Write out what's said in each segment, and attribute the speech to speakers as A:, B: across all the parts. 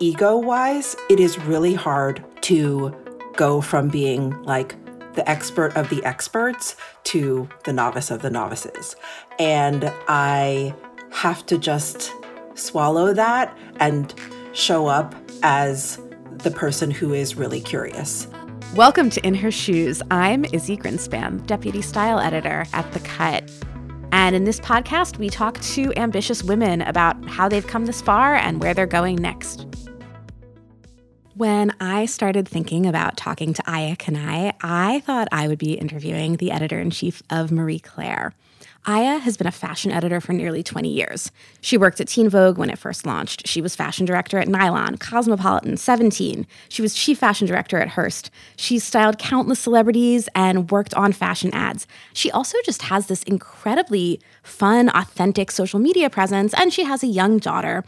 A: ego wise, it is really hard to go from being like the expert of the experts to the novice of the novices. And I have to just swallow that and show up as the person who is really curious.
B: Welcome to In Her Shoes. I'm Izzy Grinspan, Deputy Style Editor at The Cut. And in this podcast, we talk to ambitious women about how they've come this far and where they're going next. When I started thinking about talking to Aya Kanai, I thought I would be interviewing the editor in chief of Marie Claire. Aya has been a fashion editor for nearly 20 years. She worked at Teen Vogue when it first launched. She was fashion director at Nylon, Cosmopolitan, 17. She was chief fashion director at Hearst. She's styled countless celebrities and worked on fashion ads. She also just has this incredibly fun, authentic social media presence, and she has a young daughter.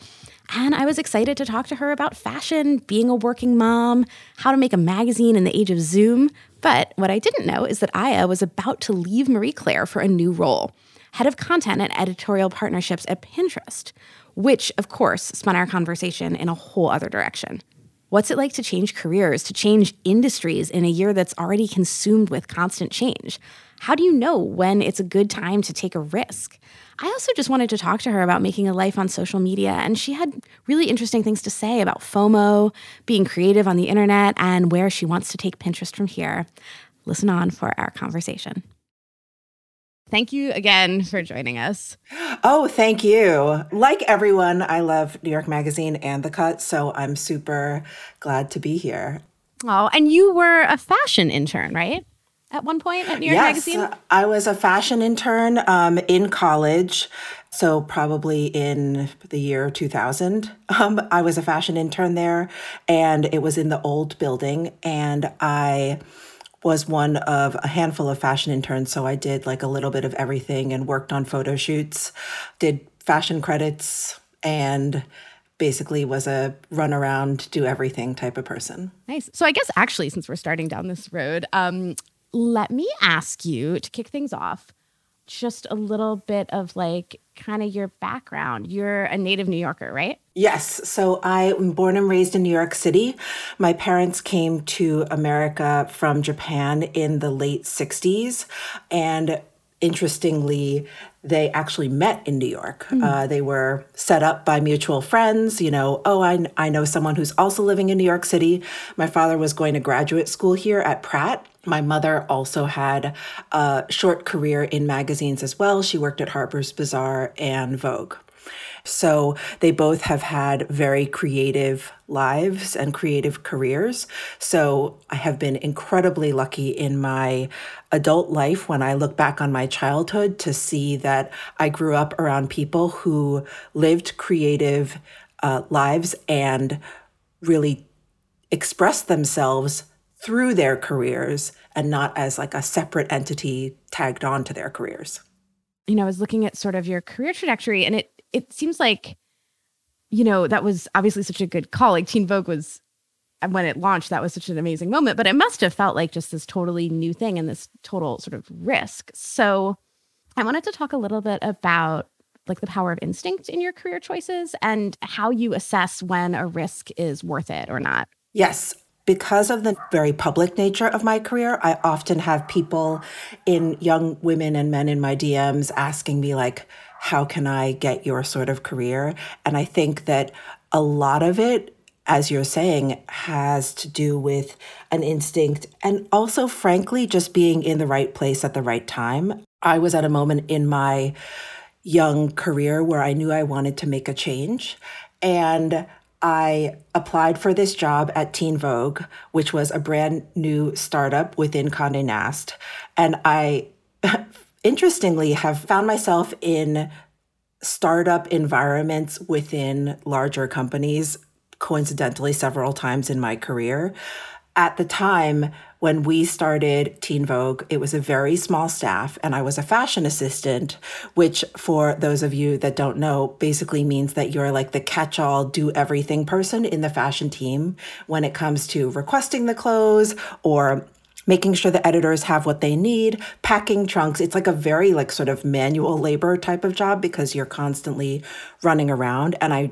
B: And I was excited to talk to her about fashion, being a working mom, how to make a magazine in the age of Zoom. But what I didn't know is that Aya was about to leave Marie Claire for a new role head of content and editorial partnerships at Pinterest, which, of course, spun our conversation in a whole other direction. What's it like to change careers, to change industries in a year that's already consumed with constant change? How do you know when it's a good time to take a risk? I also just wanted to talk to her about making a life on social media, and she had really interesting things to say about FOMO, being creative on the internet, and where she wants to take Pinterest from here. Listen on for our conversation. Thank you again for joining us.
A: Oh, thank you. Like everyone, I love New York Magazine and The Cut, so I'm super glad to be here.
B: Oh, and you were a fashion intern, right? at one point at New York
A: yes,
B: Magazine?
A: I was a fashion intern um, in college. So, probably in the year 2000, um, I was a fashion intern there, and it was in the old building. And I was one of a handful of fashion interns. So, I did like a little bit of everything and worked on photo shoots, did fashion credits, and basically was a run around, do everything type of person.
B: Nice. So I guess actually, since we're starting down this road, um, let me ask you to kick things off just a little bit of like kind of your background. You're a native New Yorker, right?
A: Yes. So I'm born and raised in New York City. My parents came to America from Japan in the late 60s. And interestingly, they actually met in New York. Mm. Uh, they were set up by mutual friends. You know, oh, I, I know someone who's also living in New York City. My father was going to graduate school here at Pratt. My mother also had a short career in magazines as well. She worked at Harper's Bazaar and Vogue. So they both have had very creative lives and creative careers. So I have been incredibly lucky in my adult life when I look back on my childhood to see that I grew up around people who lived creative uh, lives and really expressed themselves through their careers and not as like a separate entity tagged on to their careers.
B: You know, I was looking at sort of your career trajectory and it it seems like you know, that was obviously such a good call. Like Teen Vogue was when it launched, that was such an amazing moment, but it must have felt like just this totally new thing and this total sort of risk. So I wanted to talk a little bit about like the power of instinct in your career choices and how you assess when a risk is worth it or not.
A: Yes because of the very public nature of my career, I often have people in young women and men in my DMs asking me, like, how can I get your sort of career? And I think that a lot of it, as you're saying, has to do with an instinct and also, frankly, just being in the right place at the right time. I was at a moment in my young career where I knew I wanted to make a change. And I applied for this job at Teen Vogue, which was a brand new startup within Condé Nast. And I, interestingly, have found myself in startup environments within larger companies, coincidentally, several times in my career. At the time, when we started Teen Vogue, it was a very small staff, and I was a fashion assistant, which, for those of you that don't know, basically means that you're like the catch all, do everything person in the fashion team when it comes to requesting the clothes or making sure the editors have what they need packing trunks it's like a very like sort of manual labor type of job because you're constantly running around and i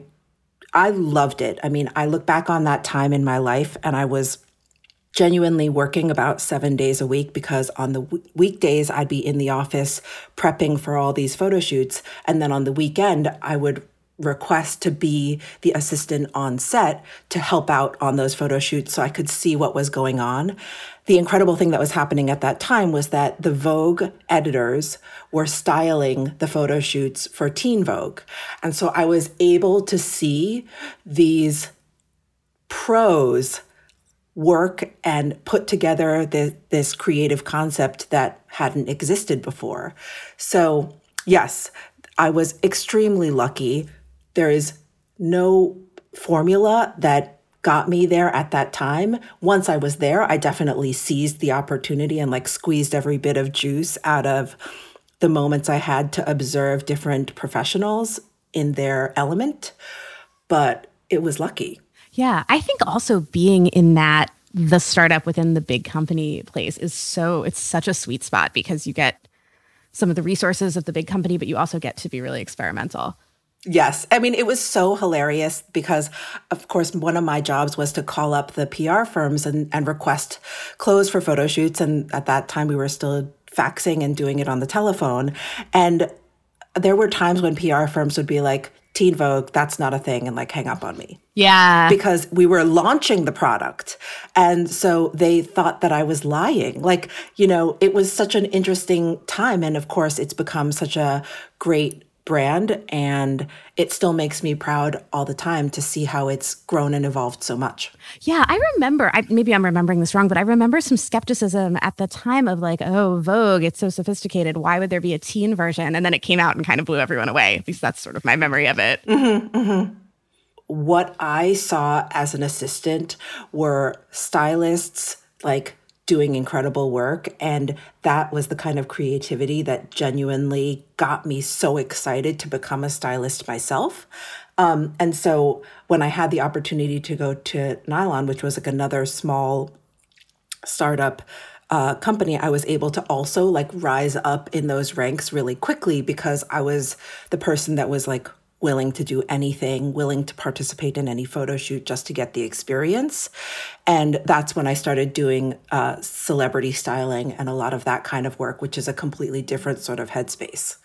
A: I loved it. I mean, I look back on that time in my life and I was genuinely working about seven days a week because on the w- weekdays I'd be in the office prepping for all these photo shoots. And then on the weekend, I would request to be the assistant on set to help out on those photo shoots so I could see what was going on. The incredible thing that was happening at that time was that the Vogue editors were styling the photo shoots for Teen Vogue. And so I was able to see these pros work and put together the, this creative concept that hadn't existed before. So, yes, I was extremely lucky. There is no formula that got me there at that time. Once I was there, I definitely seized the opportunity and like squeezed every bit of juice out of the moments I had to observe different professionals in their element. But it was lucky.
B: Yeah, I think also being in that the startup within the big company place is so it's such a sweet spot because you get some of the resources of the big company, but you also get to be really experimental.
A: Yes. I mean, it was so hilarious because, of course, one of my jobs was to call up the PR firms and, and request clothes for photo shoots. And at that time, we were still faxing and doing it on the telephone. And there were times when PR firms would be like, Teen Vogue, that's not a thing, and like hang up on me.
B: Yeah.
A: Because we were launching the product. And so they thought that I was lying. Like, you know, it was such an interesting time. And of course, it's become such a great brand and it still makes me proud all the time to see how it's grown and evolved so much.
B: Yeah, I remember I, maybe I'm remembering this wrong, but I remember some skepticism at the time of like, oh, Vogue, it's so sophisticated. Why would there be a teen version? And then it came out and kind of blew everyone away. At least that's sort of my memory of it.
A: Mm-hmm, mm-hmm. What I saw as an assistant were stylists like doing incredible work. And that was the kind of creativity that genuinely got me so excited to become a stylist myself. Um, and so when I had the opportunity to go to Nylon, which was like another small startup uh, company, I was able to also like rise up in those ranks really quickly because I was the person that was like willing to do anything, willing to participate in any photo shoot just to get the experience. And that's when I started doing uh, celebrity styling and a lot of that kind of work, which is a completely different sort of headspace.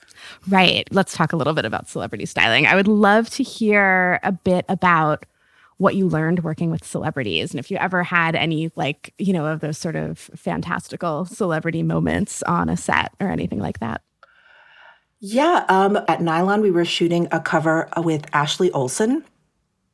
B: Right. Let's talk a little bit about celebrity styling. I would love to hear a bit about what you learned working with celebrities and if you ever had any like you know of those sort of fantastical celebrity moments on a set or anything like that
A: yeah, um, at Nylon, we were shooting a cover with Ashley Olsen.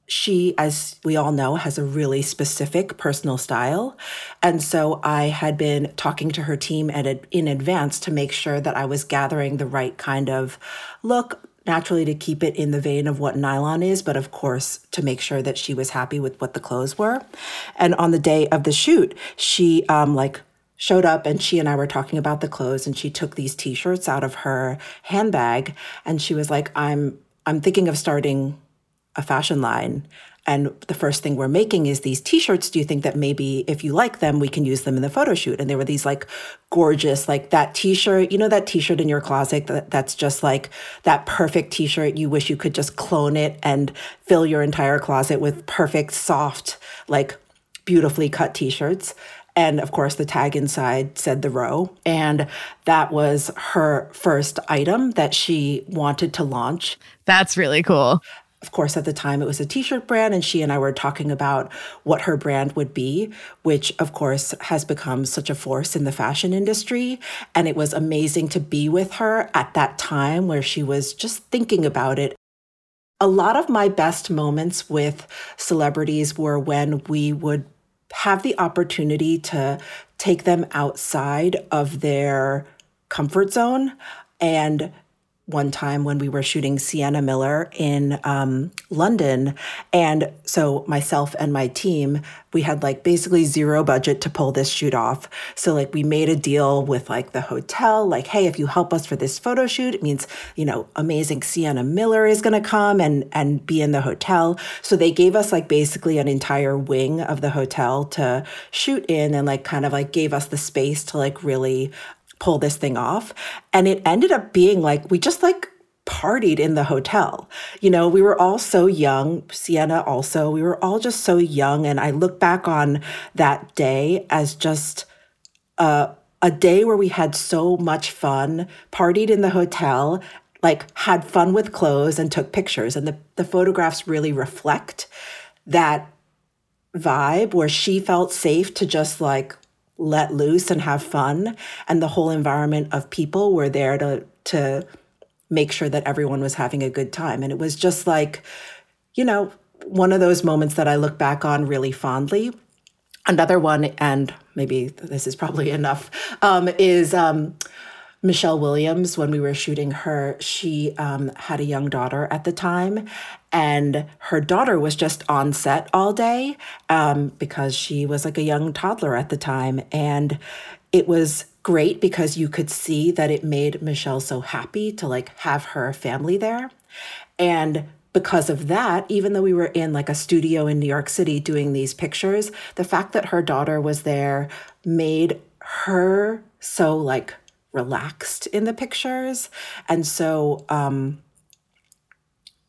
A: She, as we all know, has a really specific personal style. And so I had been talking to her team at, in advance to make sure that I was gathering the right kind of look, naturally to keep it in the vein of what nylon is, but of course to make sure that she was happy with what the clothes were. And on the day of the shoot, she um, like showed up and she and I were talking about the clothes and she took these t-shirts out of her handbag and she was like I'm I'm thinking of starting a fashion line and the first thing we're making is these t-shirts. Do you think that maybe if you like them we can use them in the photo shoot? And there were these like gorgeous like that t-shirt you know that t-shirt in your closet that, that's just like that perfect t-shirt? You wish you could just clone it and fill your entire closet with perfect soft like beautifully cut t-shirts and of course, the tag inside said the row. And that was her first item that she wanted to launch.
B: That's really cool.
A: Of course, at the time it was a t shirt brand, and she and I were talking about what her brand would be, which of course has become such a force in the fashion industry. And it was amazing to be with her at that time where she was just thinking about it. A lot of my best moments with celebrities were when we would have the opportunity to take them outside of their comfort zone and one time when we were shooting Sienna Miller in um, London. And so myself and my team, we had like basically zero budget to pull this shoot off. So like we made a deal with like the hotel, like, hey, if you help us for this photo shoot, it means, you know, amazing Sienna Miller is gonna come and and be in the hotel. So they gave us like basically an entire wing of the hotel to shoot in and like kind of like gave us the space to like really pull this thing off. And it ended up being like, we just like partied in the hotel. You know, we were all so young, Sienna also, we were all just so young. And I look back on that day as just a, a day where we had so much fun, partied in the hotel, like had fun with clothes and took pictures. And the, the photographs really reflect that vibe where she felt safe to just like let loose and have fun. And the whole environment of people were there to, to, make sure that everyone was having a good time. And it was just like, you know, one of those moments that I look back on really fondly. Another one, and maybe this is probably enough, um, is um, Michelle Williams. When we were shooting her, she um, had a young daughter at the time, and her daughter was just on set all day um, because she was like a young toddler at the time. And it was great because you could see that it made Michelle so happy to like have her family there. And because of that, even though we were in like a studio in New York City doing these pictures, the fact that her daughter was there made her so like relaxed in the pictures and so um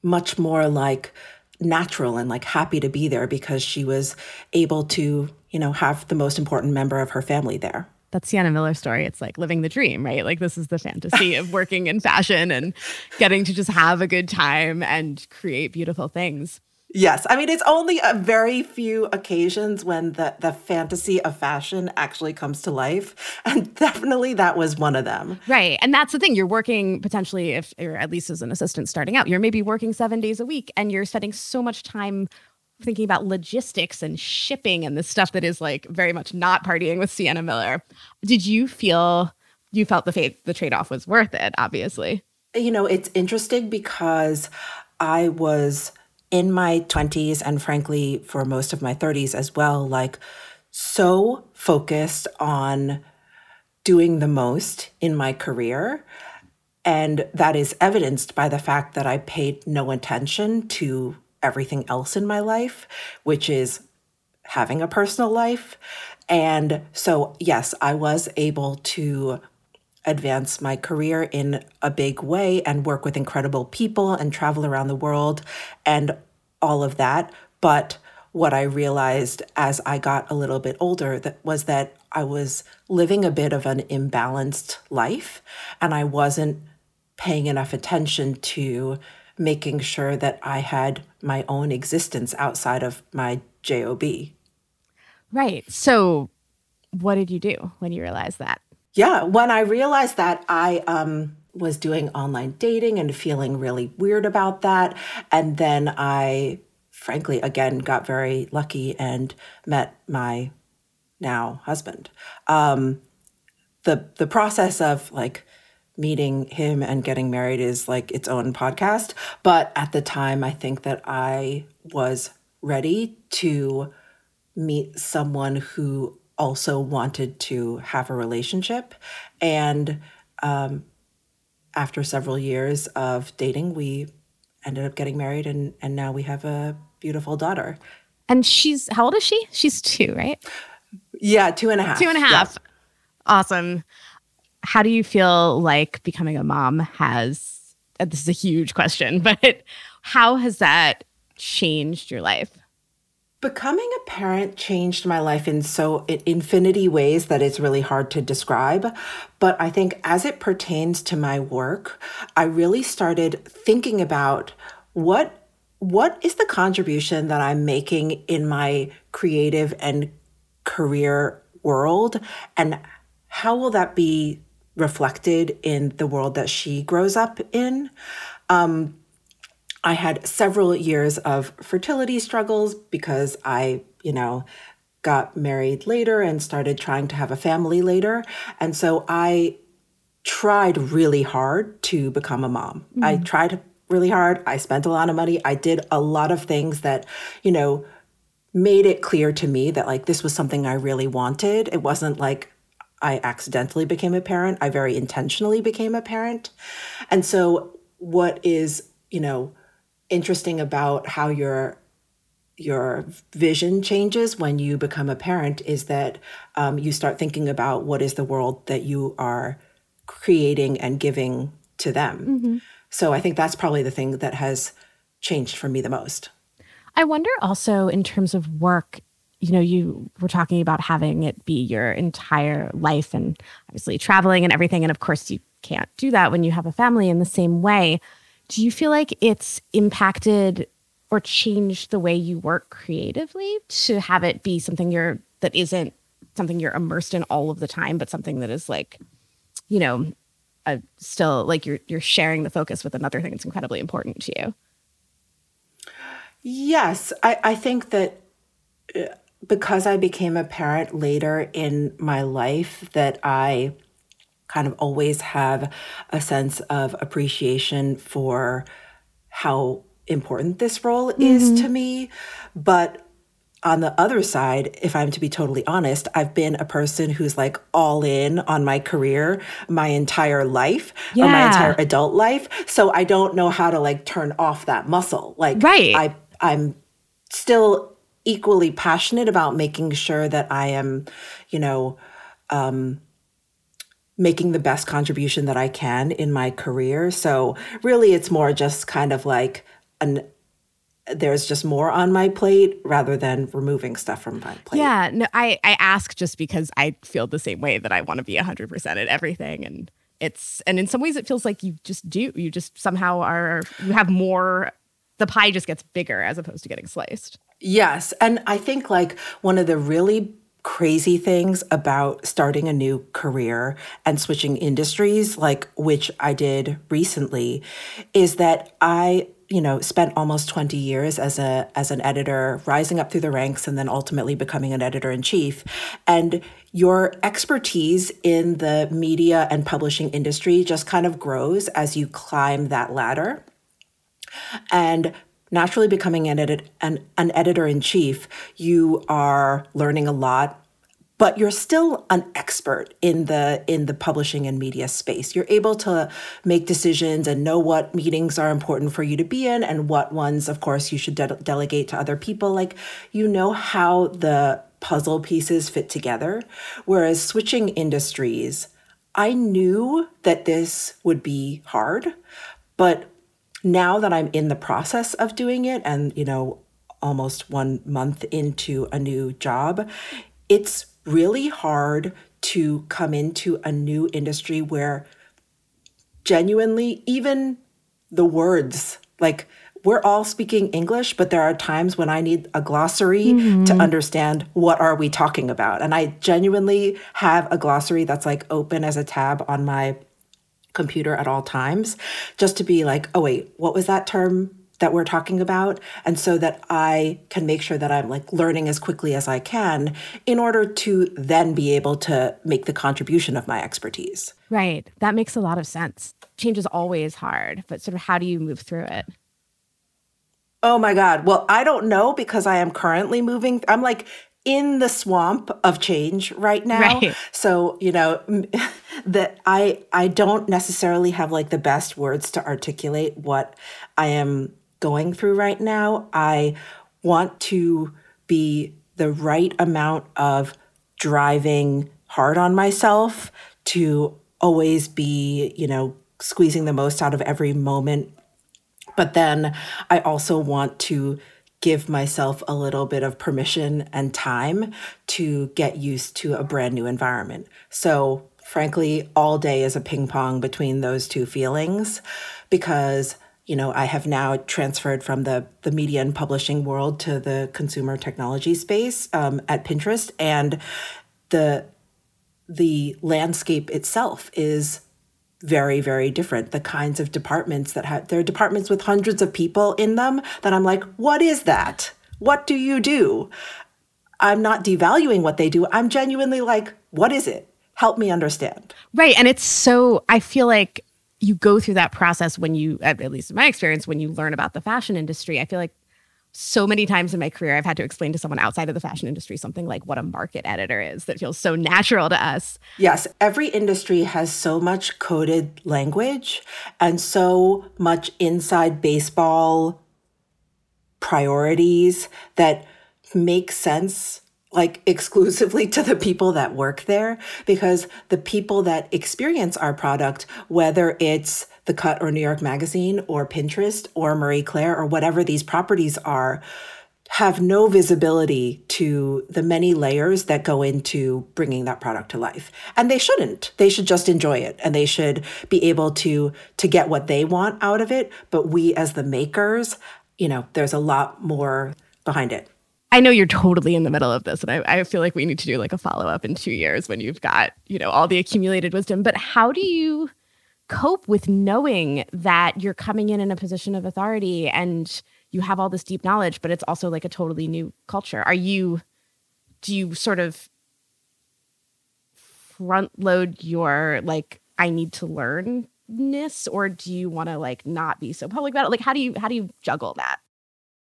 A: much more like natural and like happy to be there because she was able to, you know, have the most important member of her family there
B: that Sienna Miller story, it's like living the dream, right? Like this is the fantasy of working in fashion and getting to just have a good time and create beautiful things.
A: Yes. I mean, it's only a very few occasions when the, the fantasy of fashion actually comes to life. And definitely that was one of them.
B: Right. And that's the thing. You're working potentially, if you're at least as an assistant starting out, you're maybe working seven days a week and you're spending so much time thinking about logistics and shipping and the stuff that is like very much not partying with Sienna Miller. Did you feel you felt the the trade-off was worth it, obviously?
A: You know, it's interesting because I was in my 20s and frankly for most of my 30s as well, like so focused on doing the most in my career. And that is evidenced by the fact that I paid no attention to everything else in my life, which is having a personal life. And so, yes, I was able to advance my career in a big way and work with incredible people and travel around the world and all of that. But what I realized as I got a little bit older that was that I was living a bit of an imbalanced life and I wasn't paying enough attention to making sure that I had my own existence outside of my job.
B: Right. So, what did you do when you realized that?
A: Yeah, when I realized that, I um, was doing online dating and feeling really weird about that. And then I, frankly, again, got very lucky and met my now husband. Um, the the process of like meeting him and getting married is like its own podcast. But at the time, I think that I was ready to meet someone who also wanted to have a relationship. And um, after several years of dating, we ended up getting married, and, and now we have a beautiful daughter.
B: And she's, how old is she? She's two, right?
A: Yeah, two and a half.
B: Two and a half. Awesome how do you feel like becoming a mom has this is a huge question but how has that changed your life
A: becoming a parent changed my life in so infinity ways that it's really hard to describe but i think as it pertains to my work i really started thinking about what what is the contribution that i'm making in my creative and career world and how will that be reflected in the world that she grows up in. Um, I had several years of fertility struggles because I, you know, got married later and started trying to have a family later. And so I tried really hard to become a mom. Mm-hmm. I tried really hard. I spent a lot of money. I did a lot of things that, you know, made it clear to me that like this was something I really wanted. It wasn't like I accidentally became a parent. I very intentionally became a parent. And so what is, you know, interesting about how your your vision changes when you become a parent is that um, you start thinking about what is the world that you are creating and giving to them. Mm-hmm. So I think that's probably the thing that has changed for me the most.
B: I wonder also in terms of work, you know, you were talking about having it be your entire life and obviously traveling and everything. And of course, you can't do that when you have a family in the same way. Do you feel like it's impacted or changed the way you work creatively to have it be something you're that isn't something you're immersed in all of the time, but something that is like, you know, still like you're you're sharing the focus with another thing that's incredibly important to you.
A: Yes, I, I think that uh, because I became a parent later in my life, that I kind of always have a sense of appreciation for how important this role mm-hmm. is to me. But on the other side, if I'm to be totally honest, I've been a person who's like all in on my career my entire life yeah. or my entire adult life. So I don't know how to like turn off that muscle. Like right. I I'm still equally passionate about making sure that I am, you know, um, making the best contribution that I can in my career. So really it's more just kind of like an there's just more on my plate rather than removing stuff from my plate.
B: Yeah, no, I, I ask just because I feel the same way that I want to be 100% at everything. And it's, and in some ways it feels like you just do. You just somehow are, you have more, the pie just gets bigger as opposed to getting sliced.
A: Yes. And I think like one of the really crazy things about starting a new career and switching industries, like which I did recently, is that I you know spent almost 20 years as a as an editor rising up through the ranks and then ultimately becoming an editor in chief and your expertise in the media and publishing industry just kind of grows as you climb that ladder. And naturally becoming an, edit, an, an editor in chief you are learning a lot but you're still an expert in the in the publishing and media space. You're able to make decisions and know what meetings are important for you to be in and what ones of course you should de- delegate to other people. Like you know how the puzzle pieces fit together. Whereas switching industries i knew that this would be hard but now that i'm in the process of doing it and you know almost one month into a new job it's really hard to come into a new industry where genuinely even the words like we're all speaking english but there are times when i need a glossary mm-hmm. to understand what are we talking about and i genuinely have a glossary that's like open as a tab on my computer at all times just to be like oh wait what was that term that we're talking about and so that I can make sure that I'm like learning as quickly as I can in order to then be able to make the contribution of my expertise.
B: Right. That makes a lot of sense. Change is always hard, but sort of how do you move through it?
A: Oh my God. Well, I don't know because I am currently moving. I'm like in the swamp of change right now. Right. So, you know, that I I don't necessarily have like the best words to articulate what I am going through right now. I want to be the right amount of driving hard on myself to always be, you know, squeezing the most out of every moment. But then I also want to give myself a little bit of permission and time to get used to a brand new environment. So, frankly, all day is a ping pong between those two feelings because you know, I have now transferred from the the media and publishing world to the consumer technology space um, at Pinterest, and the the landscape itself is very very different. The kinds of departments that have there are departments with hundreds of people in them that i'm like what is that? What do you do? I'm not devaluing what they do. I'm genuinely like what is it? Help me understand.
B: Right and it's so i feel like you go through that process when you, at least in my experience, when you learn about the fashion industry. I feel like so many times in my career, I've had to explain to someone outside of the fashion industry something like what a market editor is that feels so natural to us.
A: Yes, every industry has so much coded language and so much inside baseball priorities that make sense like exclusively to the people that work there because the people that experience our product whether it's The Cut or New York Magazine or Pinterest or Marie Claire or whatever these properties are have no visibility to the many layers that go into bringing that product to life. And they shouldn't. They should just enjoy it. And they should be able to to get what they want out of it. But we as the makers you know there's a lot more behind it.
B: I know you're totally in the middle of this, and I, I feel like we need to do like a follow up in two years when you've got, you know, all the accumulated wisdom. But how do you cope with knowing that you're coming in in a position of authority and you have all this deep knowledge, but it's also like a totally new culture? Are you, do you sort of front load your like, I need to learn ness, or do you want to like not be so public about it? Like, how do you, how do you juggle that?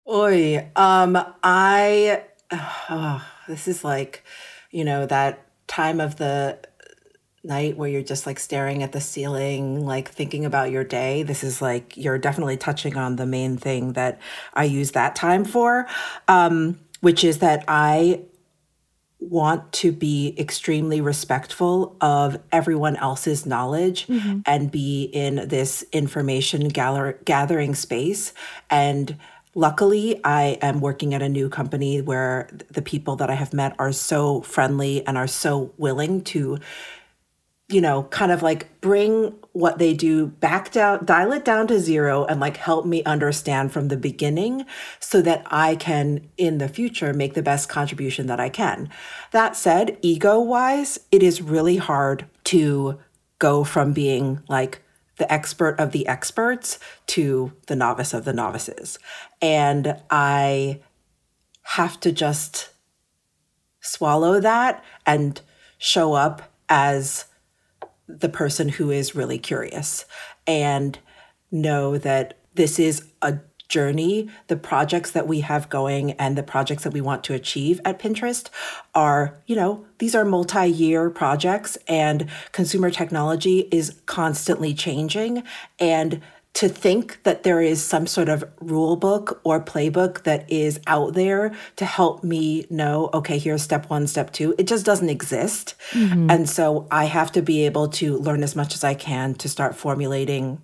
A: Oi, um, I, oh, this is like, you know, that time of the night where you're just like staring at the ceiling, like thinking about your day. This is like, you're definitely touching on the main thing that I use that time for, um, which is that I want to be extremely respectful of everyone else's knowledge mm-hmm. and be in this information gather- gathering space and Luckily, I am working at a new company where the people that I have met are so friendly and are so willing to, you know, kind of like bring what they do back down, dial it down to zero, and like help me understand from the beginning so that I can in the future make the best contribution that I can. That said, ego wise, it is really hard to go from being like, the expert of the experts to the novice of the novices. And I have to just swallow that and show up as the person who is really curious and know that this is a journey, the projects that we have going and the projects that we want to achieve at Pinterest are, you know, these are multi year projects and consumer technology is constantly changing. And to think that there is some sort of rule book or playbook that is out there to help me know, okay, here's step one, step two, it just doesn't exist. Mm-hmm. And so I have to be able to learn as much as I can to start formulating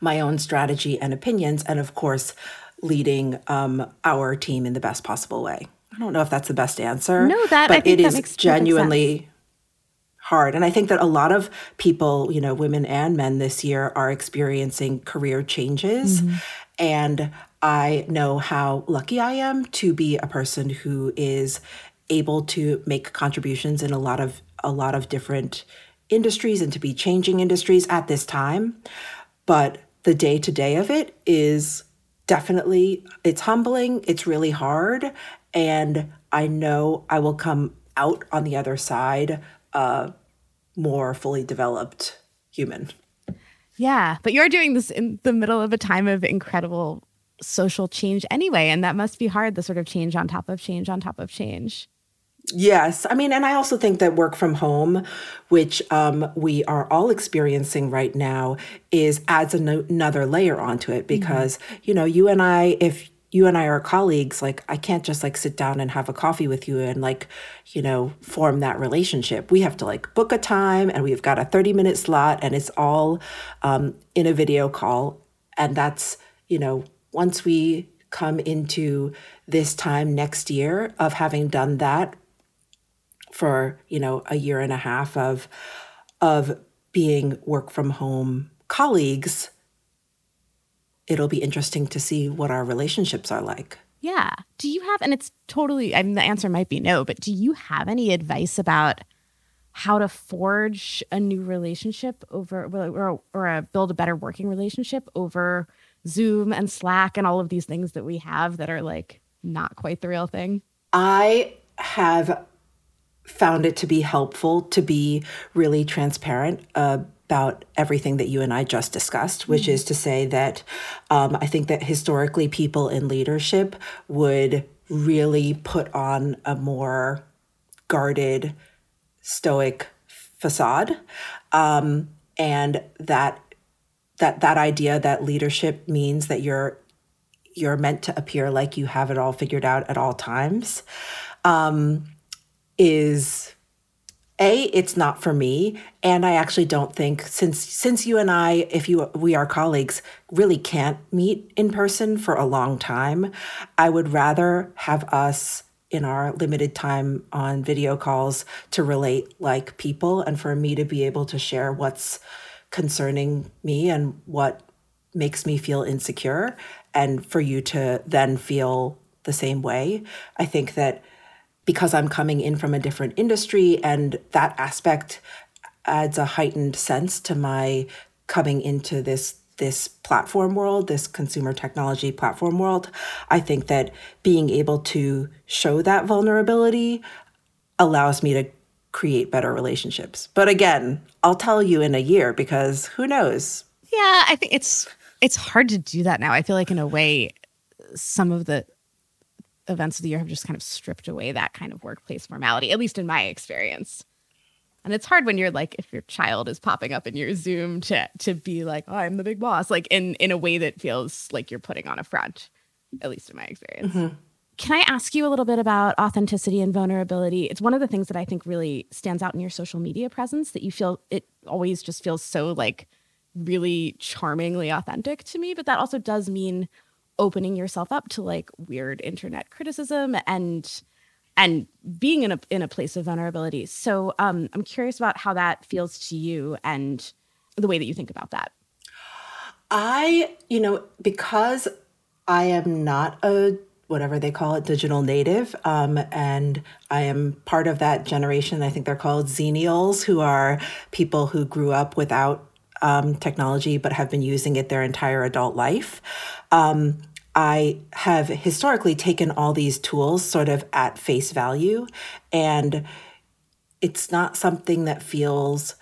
A: my own strategy and opinions, and of course, leading um, our team in the best possible way. I don't know if that's the best answer.
B: No, that but
A: it is genuinely hard. And I think that a lot of people, you know, women and men this year are experiencing career changes. Mm-hmm. And I know how lucky I am to be a person who is able to make contributions in a lot of a lot of different industries and to be changing industries at this time. But the day to day of it is definitely it's humbling it's really hard and i know i will come out on the other side uh more fully developed human
B: yeah but you're doing this in the middle of a time of incredible social change anyway and that must be hard the sort of change on top of change on top of change
A: Yes. I mean, and I also think that work from home, which um, we are all experiencing right now, is adds an- another layer onto it because, mm-hmm. you know, you and I, if you and I are colleagues, like I can't just like sit down and have a coffee with you and like, you know, form that relationship. We have to like book a time and we've got a 30 minute slot and it's all um, in a video call. And that's, you know, once we come into this time next year of having done that for you know a year and a half of of being work from home colleagues it'll be interesting to see what our relationships are like.
B: Yeah. Do you have and it's totally i mean the answer might be no but do you have any advice about how to forge a new relationship over or, or a, build a better working relationship over zoom and slack and all of these things that we have that are like not quite the real thing?
A: I have found it to be helpful to be really transparent uh, about everything that you and I just discussed, which is to say that um, I think that historically people in leadership would really put on a more guarded, stoic facade. Um, and that that that idea that leadership means that you're you're meant to appear like you have it all figured out at all times um, is a it's not for me and i actually don't think since since you and i if you we are colleagues really can't meet in person for a long time i would rather have us in our limited time on video calls to relate like people and for me to be able to share what's concerning me and what makes me feel insecure and for you to then feel the same way. I think that because I'm coming in from a different industry and that aspect adds a heightened sense to my coming into this this platform world, this consumer technology platform world. I think that being able to show that vulnerability allows me to create better relationships. But again, I'll tell you in a year because who knows?
B: Yeah, I think it's it's hard to do that now. I feel like in a way some of the events of the year have just kind of stripped away that kind of workplace formality, at least in my experience. And it's hard when you're like, if your child is popping up in your Zoom to to be like, oh, I'm the big boss, like in in a way that feels like you're putting on a front, at least in my experience. Mm-hmm. Can I ask you a little bit about authenticity and vulnerability? It's one of the things that I think really stands out in your social media presence that you feel it always just feels so like really charmingly authentic to me, but that also does mean opening yourself up to like weird internet criticism and and being in a in a place of vulnerability. So um, I'm curious about how that feels to you and the way that you think about that.
A: I, you know, because I am not a whatever they call it, digital native, um, and I am part of that generation. I think they're called Xennials, who are people who grew up without um, technology but have been using it their entire adult life. Um, I have historically taken all these tools sort of at face value, and it's not something that feels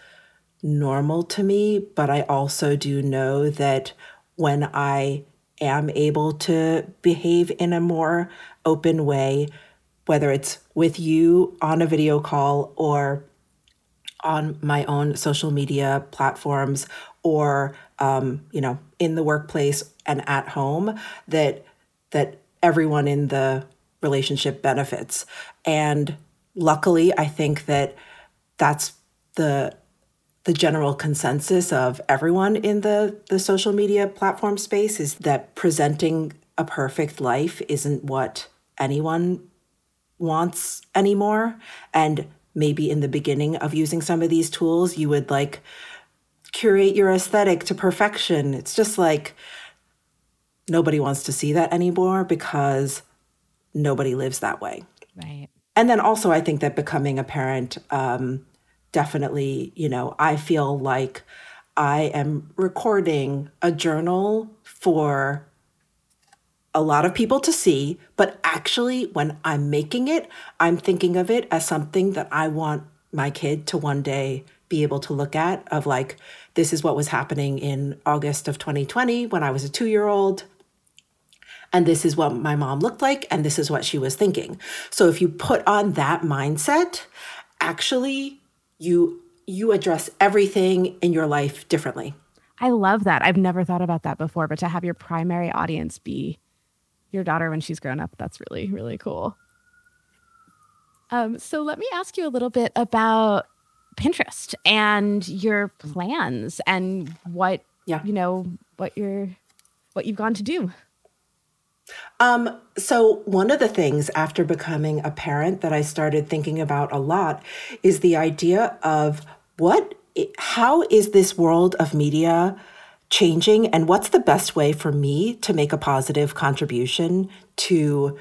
A: normal to me, but I also do know that when I am able to behave in a more open way, whether it's with you on a video call or on my own social media platforms or um, you know in the workplace and at home that that everyone in the relationship benefits. And luckily i think that that's the the general consensus of everyone in the the social media platform space is that presenting a perfect life isn't what anyone wants anymore. And maybe in the beginning of using some of these tools you would like curate your aesthetic to perfection it's just like nobody wants to see that anymore because nobody lives that way.
B: Right.
A: And then also, I think that becoming a parent um, definitely, you know, I feel like I am recording a journal for a lot of people to see, but actually, when I'm making it, I'm thinking of it as something that I want my kid to one day be able to look at of like this is what was happening in August of 2020 when I was a 2-year-old and this is what my mom looked like and this is what she was thinking. So if you put on that mindset actually you you address everything in your life differently.
B: I love that. I've never thought about that before but to have your primary audience be your daughter when she's grown up. That's really really cool. Um, so let me ask you a little bit about pinterest and your plans and what yeah. you know what you're what you've gone to do.
A: Um, so, one of the things after becoming a parent that I started thinking about a lot is the idea of what, how is this world of media changing, and what's the best way for me to make a positive contribution to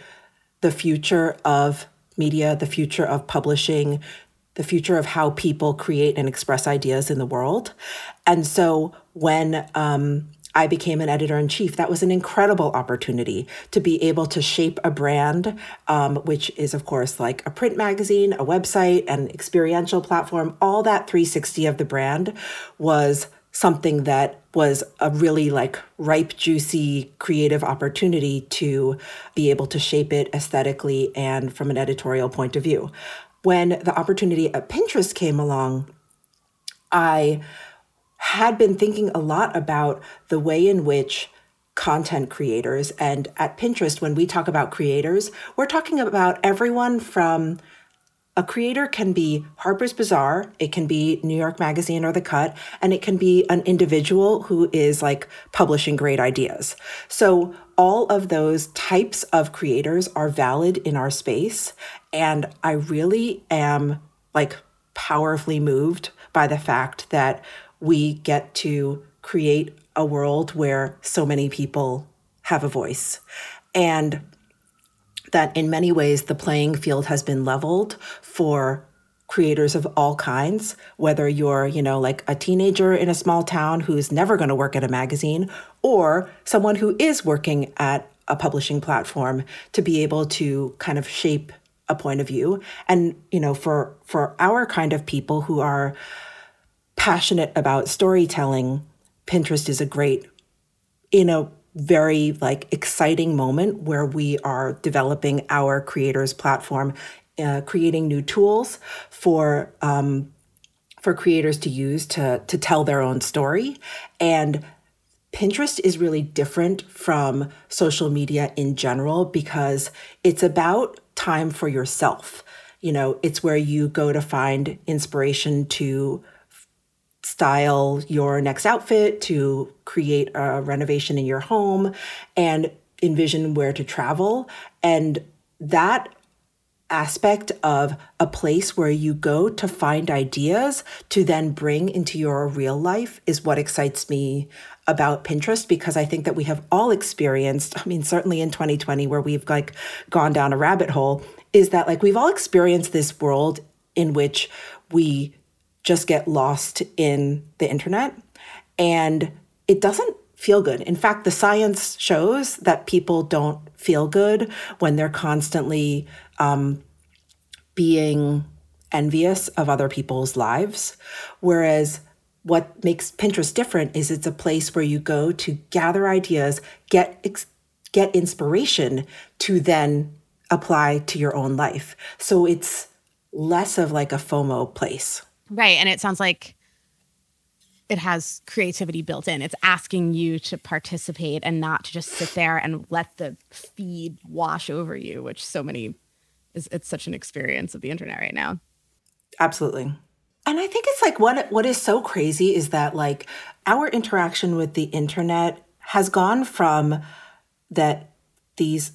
A: the future of media, the future of publishing, the future of how people create and express ideas in the world. And so, when um, I became an editor in chief. That was an incredible opportunity to be able to shape a brand, um, which is, of course, like a print magazine, a website, an experiential platform. All that 360 of the brand was something that was a really like ripe, juicy, creative opportunity to be able to shape it aesthetically and from an editorial point of view. When the opportunity at Pinterest came along, I had been thinking a lot about the way in which content creators and at Pinterest when we talk about creators we're talking about everyone from a creator can be Harper's Bazaar, it can be New York Magazine or The Cut, and it can be an individual who is like publishing great ideas. So all of those types of creators are valid in our space. And I really am like powerfully moved by the fact that we get to create a world where so many people have a voice. And that in many ways the playing field has been leveled for creators of all kinds whether you're you know like a teenager in a small town who's never going to work at a magazine or someone who is working at a publishing platform to be able to kind of shape a point of view. And you know for for our kind of people who are passionate about storytelling pinterest is a great you a very like exciting moment where we are developing our creators platform uh, creating new tools for um, for creators to use to to tell their own story and Pinterest is really different from social media in general because it's about time for yourself. You know, it's where you go to find inspiration to style your next outfit, to create a renovation in your home, and envision where to travel. And that aspect of a place where you go to find ideas to then bring into your real life is what excites me about Pinterest because I think that we have all experienced, I mean certainly in 2020 where we've like gone down a rabbit hole is that like we've all experienced this world in which we just get lost in the internet and it doesn't feel good. In fact, the science shows that people don't feel good when they're constantly um, being envious of other people's lives. Whereas what makes Pinterest different is it's a place where you go to gather ideas, get get inspiration to then apply to your own life. So it's less of like a FOMO place.
B: Right. And it sounds like it has creativity built in. It's asking you to participate and not to just sit there and let the feed wash over you, which so many is it's such an experience of the internet right now.
A: Absolutely. And I think it's like what what is so crazy is that like our interaction with the internet has gone from that these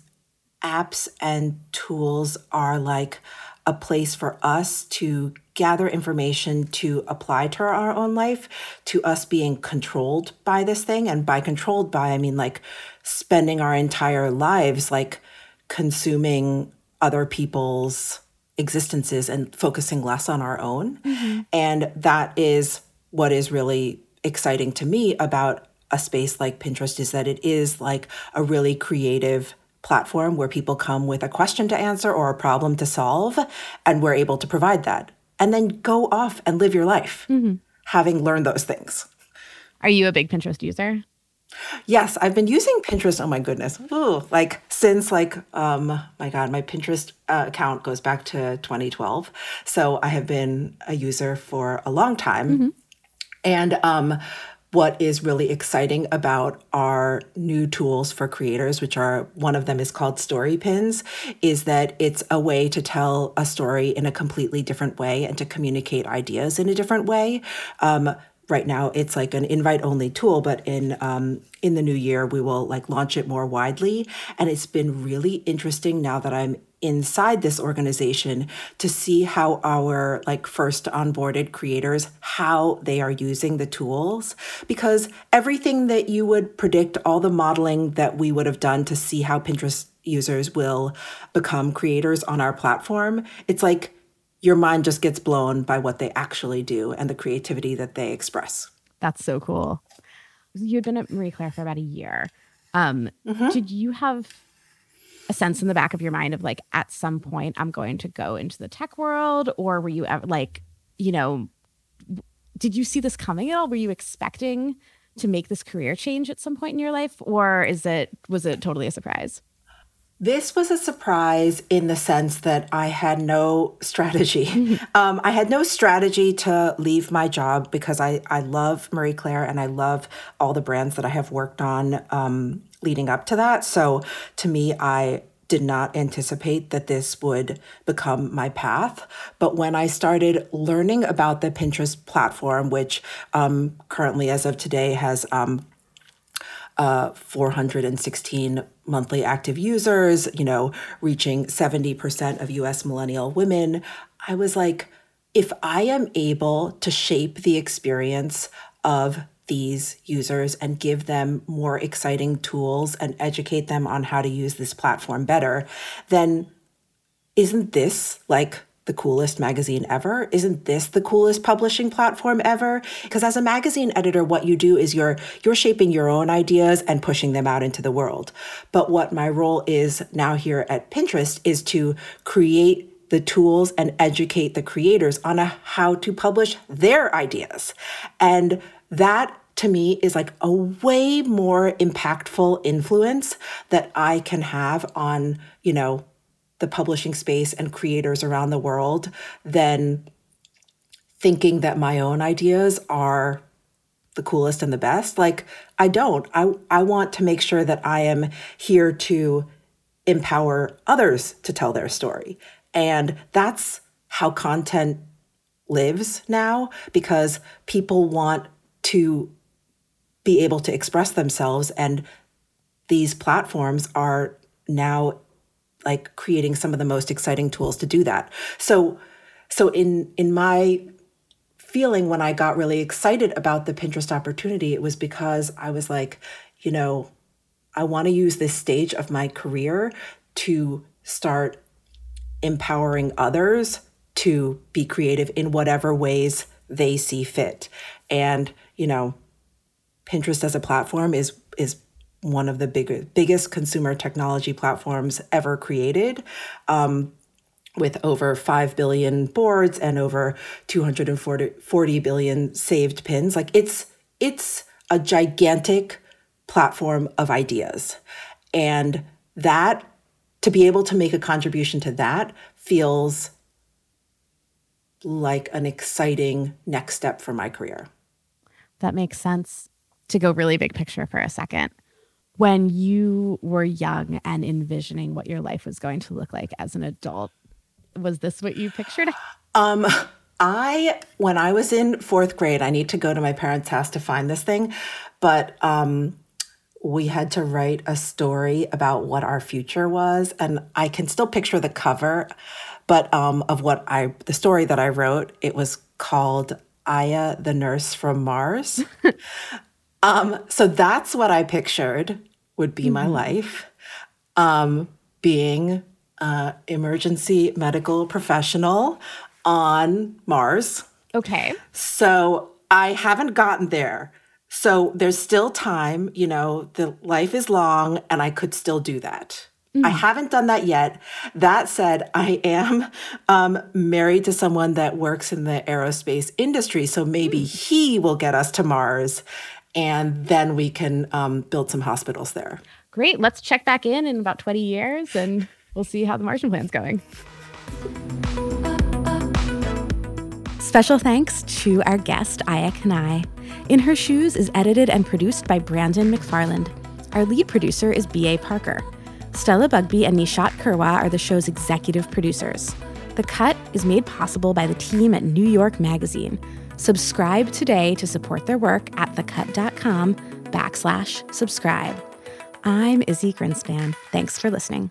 A: apps and tools are like a place for us to gather information to apply to our own life to us being controlled by this thing and by controlled by i mean like spending our entire lives like consuming other people's existences and focusing less on our own mm-hmm. and that is what is really exciting to me about a space like pinterest is that it is like a really creative platform where people come with a question to answer or a problem to solve, and we're able to provide that. And then go off and live your life, mm-hmm. having learned those things.
B: Are you a big Pinterest user?
A: Yes, I've been using Pinterest. Oh my goodness, Ooh, like since like um my god, my Pinterest uh, account goes back to 2012. So I have been a user for a long time, mm-hmm. and um, what is really exciting about our new tools for creators, which are one of them is called Story Pins, is that it's a way to tell a story in a completely different way and to communicate ideas in a different way. Um, right now it's like an invite only tool but in um, in the new year we will like launch it more widely. And it's been really interesting now that i'm inside this organization to see how our like first onboarded creators how they are using the tools. Because everything that you would predict all the modeling that we would have done to see how Pinterest users will become creators on our platform it's like your mind just gets blown by what they actually do and the creativity that they express.
B: That's so cool. You'd been at marie claire for about a year. Um, mm-hmm. did you have a sense in the back of your mind of like at some point I'm going to go into the tech world? Or were you ever like you know did you see this coming at all? Were you expecting to make this career change at some point in your life? Or is it was it totally a surprise
A: this was a surprise in the sense that I had no strategy. um, I had no strategy to leave my job because I, I love Marie Claire and I love all the brands that I have worked on um, leading up to that. So to me, I did not anticipate that this would become my path. But when I started learning about the Pinterest platform, which um, currently, as of today, has um, uh, 416 monthly active users, you know, reaching 70% of US millennial women, I was like, if I am able to shape the experience of these users and give them more exciting tools and educate them on how to use this platform better, then isn't this like the coolest magazine ever? Isn't this the coolest publishing platform ever? Because as a magazine editor, what you do is you're you're shaping your own ideas and pushing them out into the world. But what my role is now here at Pinterest is to create the tools and educate the creators on a, how to publish their ideas. And that to me is like a way more impactful influence that I can have on, you know, the publishing space and creators around the world than thinking that my own ideas are the coolest and the best. Like I don't. I I want to make sure that I am here to empower others to tell their story. And that's how content lives now because people want to be able to express themselves and these platforms are now like creating some of the most exciting tools to do that. So so in in my feeling when i got really excited about the pinterest opportunity it was because i was like you know i want to use this stage of my career to start empowering others to be creative in whatever ways they see fit. And you know Pinterest as a platform is is one of the big, biggest consumer technology platforms ever created. Um, with over 5 billion boards and over 240 billion saved pins. Like it's it's a gigantic platform of ideas. And that to be able to make a contribution to that feels like an exciting next step for my career.
B: That makes sense. To go really big picture for a second, when you were young and envisioning what your life was going to look like as an adult, was this what you pictured?
A: Um, I when I was in fourth grade, I need to go to my parents' house to find this thing, but um, we had to write a story about what our future was, and I can still picture the cover, but um, of what I the story that I wrote. It was called Aya, the nurse from Mars. Um, so that's what I pictured would be mm-hmm. my life. Um, being an emergency medical professional on Mars.
B: Okay.
A: So I haven't gotten there. So there's still time, you know, the life is long and I could still do that. Mm. I haven't done that yet. That said, I am um, married to someone that works in the aerospace industry. So maybe mm. he will get us to Mars and then we can um, build some hospitals there.
B: Great. Let's check back in in about 20 years and we'll see how the Martian plan's going. Special thanks to our guest, Aya Kanai. In Her Shoes is edited and produced by Brandon McFarland. Our lead producer is B.A. Parker. Stella Bugbee and Nishat Kurwa are the show's executive producers. The Cut is made possible by the team at New York Magazine. Subscribe today to support their work at thecut.com backslash subscribe. I'm Izzy Grinspan. Thanks for listening.